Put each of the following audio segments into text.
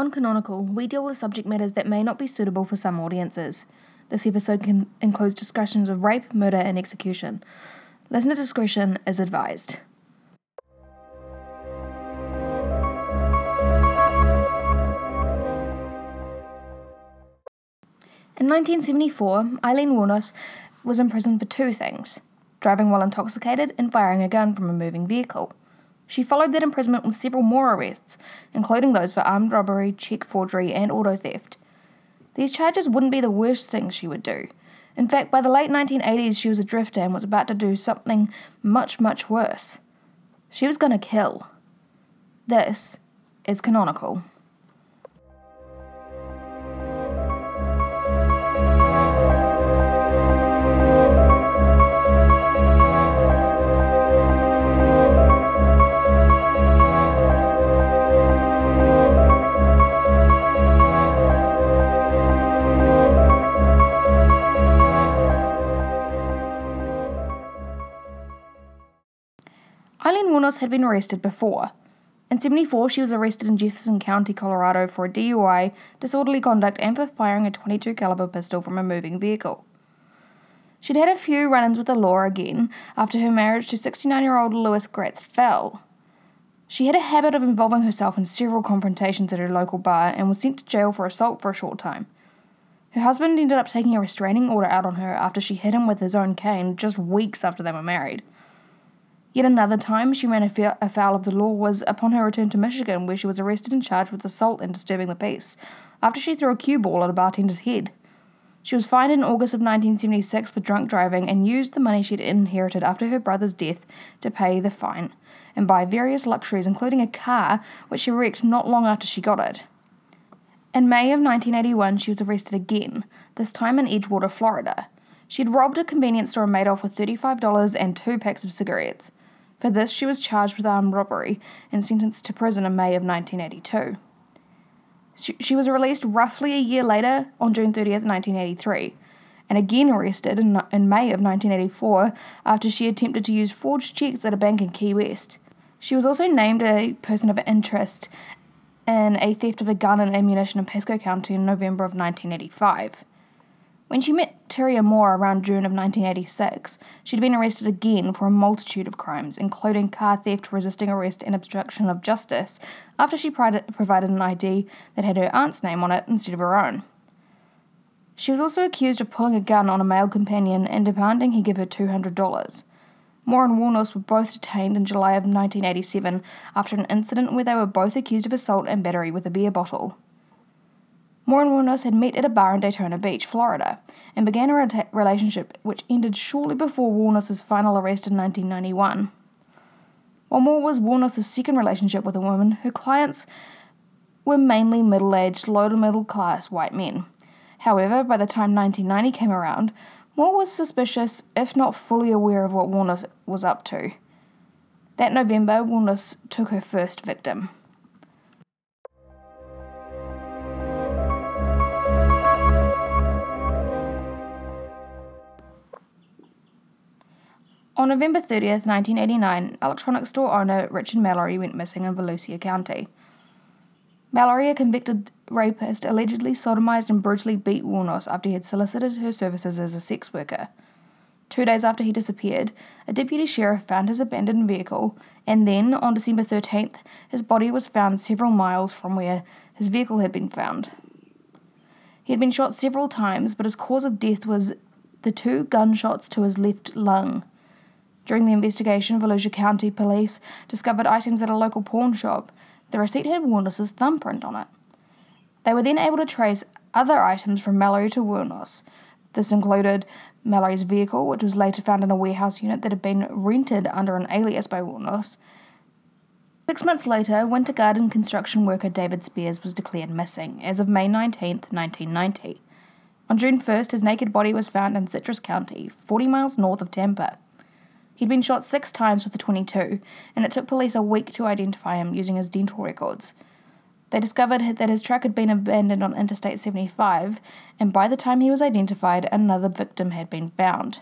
On Canonical, we deal with subject matters that may not be suitable for some audiences. This episode can includes discussions of rape, murder, and execution. Listener discretion is advised. In 1974, Aileen Wuornos was imprisoned for two things driving while intoxicated and firing a gun from a moving vehicle. She followed that imprisonment with several more arrests, including those for armed robbery, check forgery, and auto theft. These charges wouldn't be the worst things she would do. In fact, by the late 1980s, she was a drifter and was about to do something much, much worse. She was going to kill. This is canonical. Had been arrested before. In 74, she was arrested in Jefferson County, Colorado for a DUI, disorderly conduct, and for firing a 22 caliber pistol from a moving vehicle. She'd had a few run-ins with the law again after her marriage to 69-year-old Louis Gratz fell. She had a habit of involving herself in several confrontations at her local bar and was sent to jail for assault for a short time. Her husband ended up taking a restraining order out on her after she hit him with his own cane just weeks after they were married. Yet another time she ran afoul of the law was upon her return to Michigan, where she was arrested and charged with assault and disturbing the peace, after she threw a cue ball at a bartender's head. She was fined in August of 1976 for drunk driving and used the money she'd inherited after her brother's death to pay the fine and buy various luxuries, including a car, which she wrecked not long after she got it. In May of 1981, she was arrested again, this time in Edgewater, Florida. She'd robbed a convenience store and made off with $35 and two packs of cigarettes. For this, she was charged with armed robbery and sentenced to prison in May of 1982. She was released roughly a year later on June 30th, 1983, and again arrested in, in May of 1984 after she attempted to use forged checks at a bank in Key West. She was also named a person of interest in a theft of a gun and ammunition in Pasco County in November of 1985. When she met Terry Moore around June of 1986, she'd been arrested again for a multitude of crimes, including car theft, resisting arrest, and obstruction of justice, after she provided an ID that had her aunt's name on it instead of her own. She was also accused of pulling a gun on a male companion and demanding he give her $200. Moore and Wuornos were both detained in July of 1987 after an incident where they were both accused of assault and battery with a beer bottle. Moore and Wuornos had met at a bar in Daytona Beach, Florida, and began a re- relationship which ended shortly before Wuornos' final arrest in 1991. While Moore was Wuornos' second relationship with a woman, her clients were mainly middle aged, low to middle class white men. However, by the time 1990 came around, Moore was suspicious, if not fully aware of what Wuornos was up to. That November, Wuornos took her first victim. On November 30th, 1989, electronics store owner Richard Mallory went missing in Volusia County. Mallory, a convicted rapist, allegedly sodomized and brutally beat Wuornos after he had solicited her services as a sex worker. Two days after he disappeared, a deputy sheriff found his abandoned vehicle, and then, on December 13th, his body was found several miles from where his vehicle had been found. He had been shot several times, but his cause of death was the two gunshots to his left lung. During the investigation, Volusia County Police discovered items at a local pawn shop. The receipt had Wuornos' thumbprint on it. They were then able to trace other items from Mallory to Wuornos. This included Mallory's vehicle, which was later found in a warehouse unit that had been rented under an alias by Wuornos. Six months later, Winter Garden construction worker David Spears was declared missing as of May 19, 1990. On June 1st, his naked body was found in Citrus County, 40 miles north of Tampa. He'd been shot six times with a 22, and it took police a week to identify him using his dental records. They discovered that his truck had been abandoned on Interstate 75, and by the time he was identified, another victim had been found.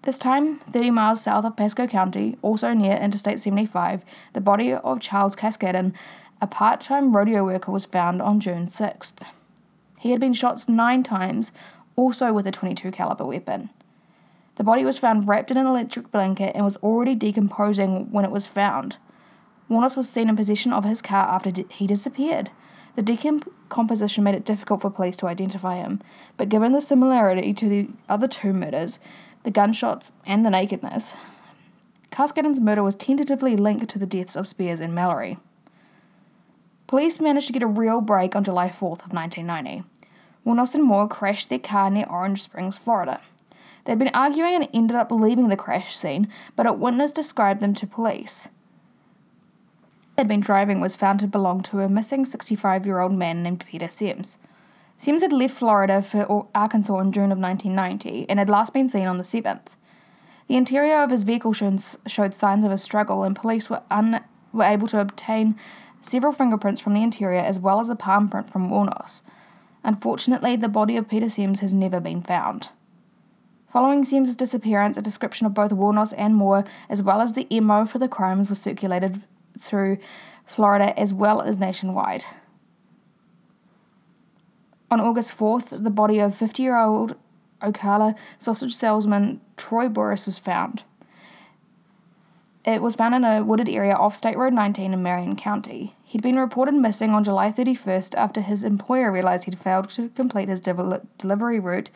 This time, 30 miles south of Pasco County, also near Interstate 75, the body of Charles Carskaddon, a part time rodeo worker was found on June 6th. He had been shot nine times, also with a 22 caliber weapon. The body was found wrapped in an electric blanket and was already decomposing when it was found. Wuornos was seen in possession of his car after he disappeared. The decomposition made it difficult for police to identify him, but given the similarity to the other two murders, the gunshots, and the nakedness, Carskaddon's murder was tentatively linked to the deaths of Spears and Mallory. Police managed to get a real break on July 4th of 1990. Wuornos and Moore crashed their car near Orange Springs, Florida. They'd been arguing and ended up leaving the crash scene, but a witness described them to police. They'd been driving was found to belong to a missing 65 year old man named Peter Siems. Siems had left Florida for Arkansas in June of 1990 and had last been seen on the 7th. The interior of his vehicle showed signs of a struggle, and police were, un- were able to obtain several fingerprints from the interior as well as a palm print from Wuornos. Unfortunately, the body of Peter Siems has never been found. Following Siems's disappearance, a description of both Wuornos and Moore, as well as the MO for the crimes, was circulated through Florida as well as nationwide. On August 4th, the body of 50 year old Ocala sausage salesman Troy Burress was found. It was found in a wooded area off State Road 19 in Marion County. He'd been reported missing on July 31st after his employer realized he'd failed to complete his delivery route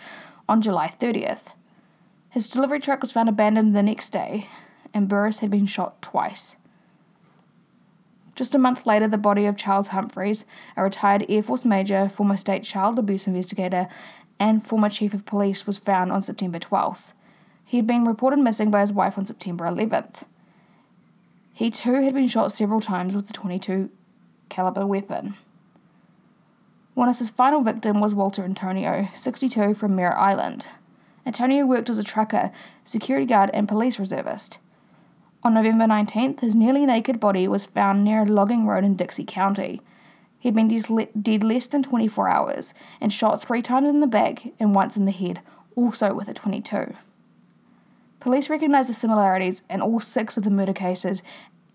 on July 30th. His delivery truck was found abandoned the next day, and Burress had been shot twice. Just a month later, the body of Charles Humphreys, a retired Air Force major, former state child abuse investigator, and former chief of police, was found on September 12th. He had been reported missing by his wife on September 11th. He too had been shot several times with a 22 caliber weapon. Wuornos's final victim was Walter Antonio, 62, from Merritt Island. Antonio worked as a trucker, security guard, and police reservist. On November 19th, his nearly naked body was found near a logging road in Dixie County. He had been dead less than 24 hours and shot three times in the back and once in the head, also with a 22. Police recognised the similarities in all six of the murder cases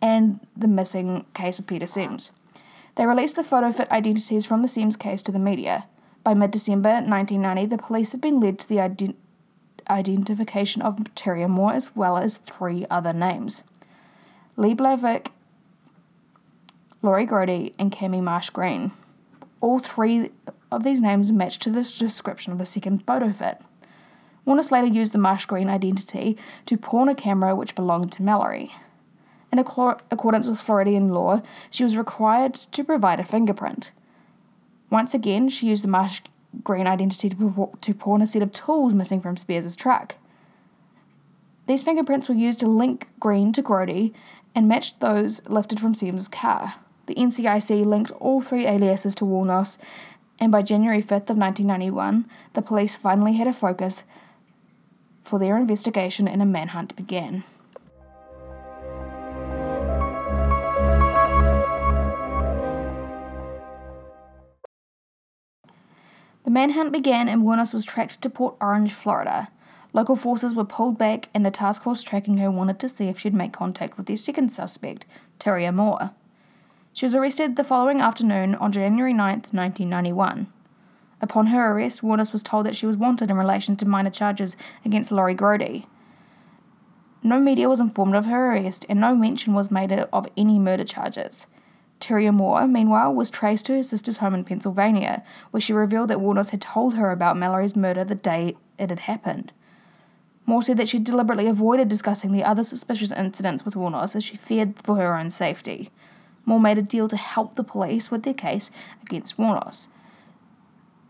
and the missing case of Peter Siems. They released the photo fit identities from the Siems case to the media. By mid December 1990, the police had been led to the ident- identification of Tyria Moore as well as three other names Lee Blahovec, Lori Grody, and Cami Marsh Green. All three of these names match to the description of the second photo fit. Warner later used the Marsh Green identity to pawn a camera which belonged to Mallory. In accordance with Floridian law, she was required to provide a fingerprint. Once again, she used the Marsh Green identity to, pawn a set of tools missing from Spears' truck. These fingerprints were used to link Green to Grody and matched those lifted from Siems' car. The NCIC linked all three aliases to Wuornos, and by January 5th of 1991, the police finally had a focus for their investigation and a manhunt began. Manhunt began and Wuornos was tracked to Port Orange, Florida. Local forces were pulled back, and the task force tracking her wanted to see if she'd make contact with their second suspect, Tyria Moore. She was arrested the following afternoon on January 9, 1991. Upon her arrest, Wuornos was told that she was wanted in relation to minor charges against Lori Grody. No media was informed of her arrest, and no mention was made of any murder charges. Tyria Moore, meanwhile, was traced to her sister's home in Pennsylvania, where she revealed that Wuornos had told her about Mallory's murder the day it had happened. Moore said that she deliberately avoided discussing the other suspicious incidents with Wuornos as she feared for her own safety. Moore made a deal to help the police with their case against Wuornos.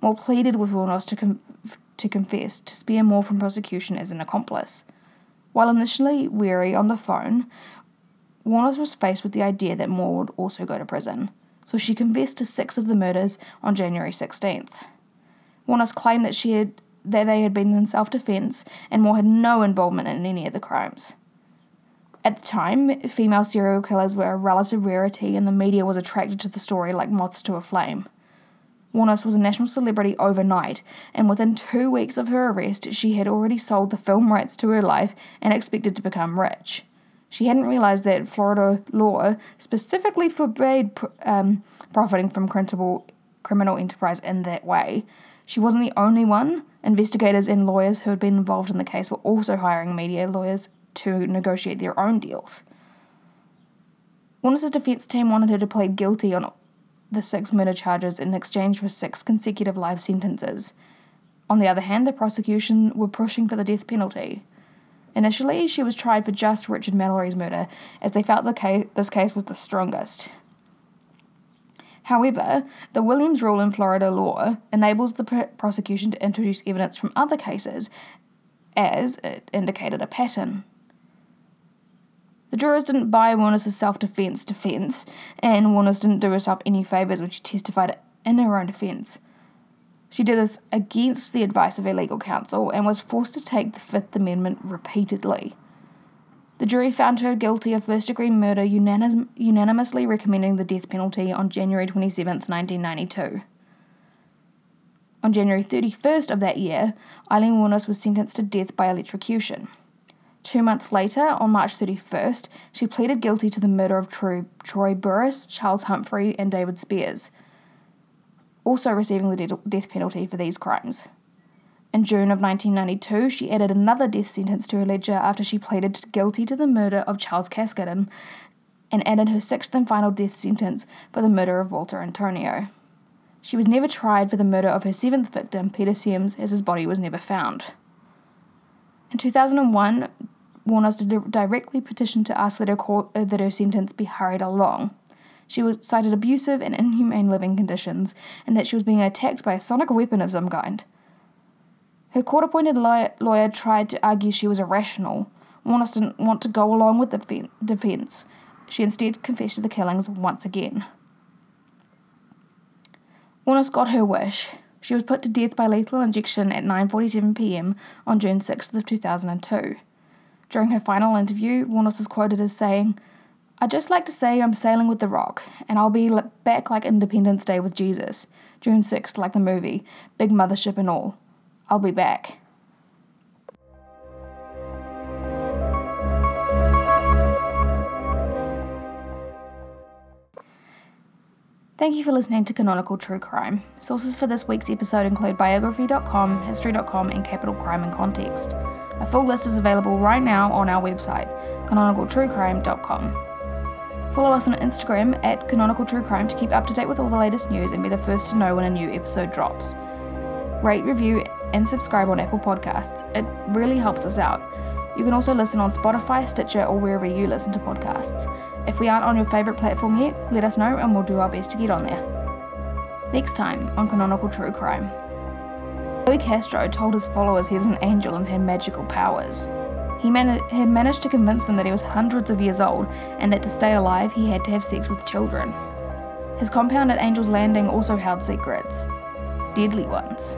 Moore pleaded with Wuornos to, com- to confess to spare Moore from prosecution as an accomplice. While initially weary on the phone, Wuornos was faced with the idea that Moore would also go to prison, so she confessed to six of the murders on January 16th. Wuornos claimed that she had that they had been in self-defense and Moore had no involvement in any of the crimes. At the time, female serial killers were a relative rarity and the media was attracted to the story like moths to a flame. Wuornos was a national celebrity overnight, and within two weeks of her arrest, she had already sold the film rights to her life and expected to become rich. She hadn't realized that Florida law specifically forbade um, profiting from criminal enterprise in that way. She wasn't the only one. Investigators and lawyers who had been involved in the case were also hiring media lawyers to negotiate their own deals. Wuornos's defense team wanted her to plead guilty on the six murder charges in exchange for six consecutive life sentences. On the other hand, the prosecution were pushing for the death penalty. Initially, she was tried for just Richard Mallory's murder, as they felt the case, this case was the strongest. However, the Williams rule in Florida law enables the pr- prosecution to introduce evidence from other cases, as it indicated a pattern. The jurors didn't buy Warner's self defense defense, and Wuornos didn't do herself any favours when she testified in her own defense. She did this against the advice of her legal counsel and was forced to take the Fifth Amendment repeatedly. The jury found her guilty of first degree murder, unanim- unanimously recommending the death penalty on January 27, 1992. On January 31st of that year, Aileen Wuornos was sentenced to death by electrocution. Two months later, on March 31st, she pleaded guilty to the murder of Troy, Troy Burress, Charles Humphrey, and David Spears also receiving the death penalty for these crimes. In June of 1992, she added another death sentence to her ledger after she pleaded guilty to the murder of Charles Carskaddon and added her sixth and final death sentence for the murder of Walter Antonio. She was never tried for the murder of her seventh victim, Peter Siems, as his body was never found. In 2001, Wuornos directly petitioned to ask that her, court, uh, that her sentence be hurried along. She was cited abusive and inhumane living conditions, and that she was being attacked by a sonic weapon of some kind. Her court appointed lawyer, tried to argue she was irrational. Wuornos didn't want to go along with the defense. She instead confessed to the killings once again. Wuornos got her wish. She was put to death by lethal injection at 9:47 p.m. on June 6th of 2002. During her final interview, Wuornos is quoted as saying, I'd just like to say I'm sailing with the rock, and I'll be back like Independence Day with Jesus, June 6th, like the movie, big mothership and all. I'll be back. Thank you for listening to Canonical True Crime. Sources for this week's episode include biography.com, history.com, and Capital Crime and Context. A full list is available right now on our website, canonicaltruecrime.com. Follow us on Instagram at Canonical True Crime to keep up to date with all the latest news and be the first to know when a new episode drops. Rate, review, and subscribe on Apple Podcasts. It really helps us out. You can also listen on Spotify, Stitcher, or wherever you listen to podcasts. If we aren't on your favourite platform yet, let us know and we'll do our best to get on there. Next time on Canonical True Crime. Louis Castro told his followers he was an angel and had magical powers. He man- had managed to convince them that he was hundreds of years old and that to stay alive he had to have sex with children. His compound at Angel's Landing also held secrets deadly ones.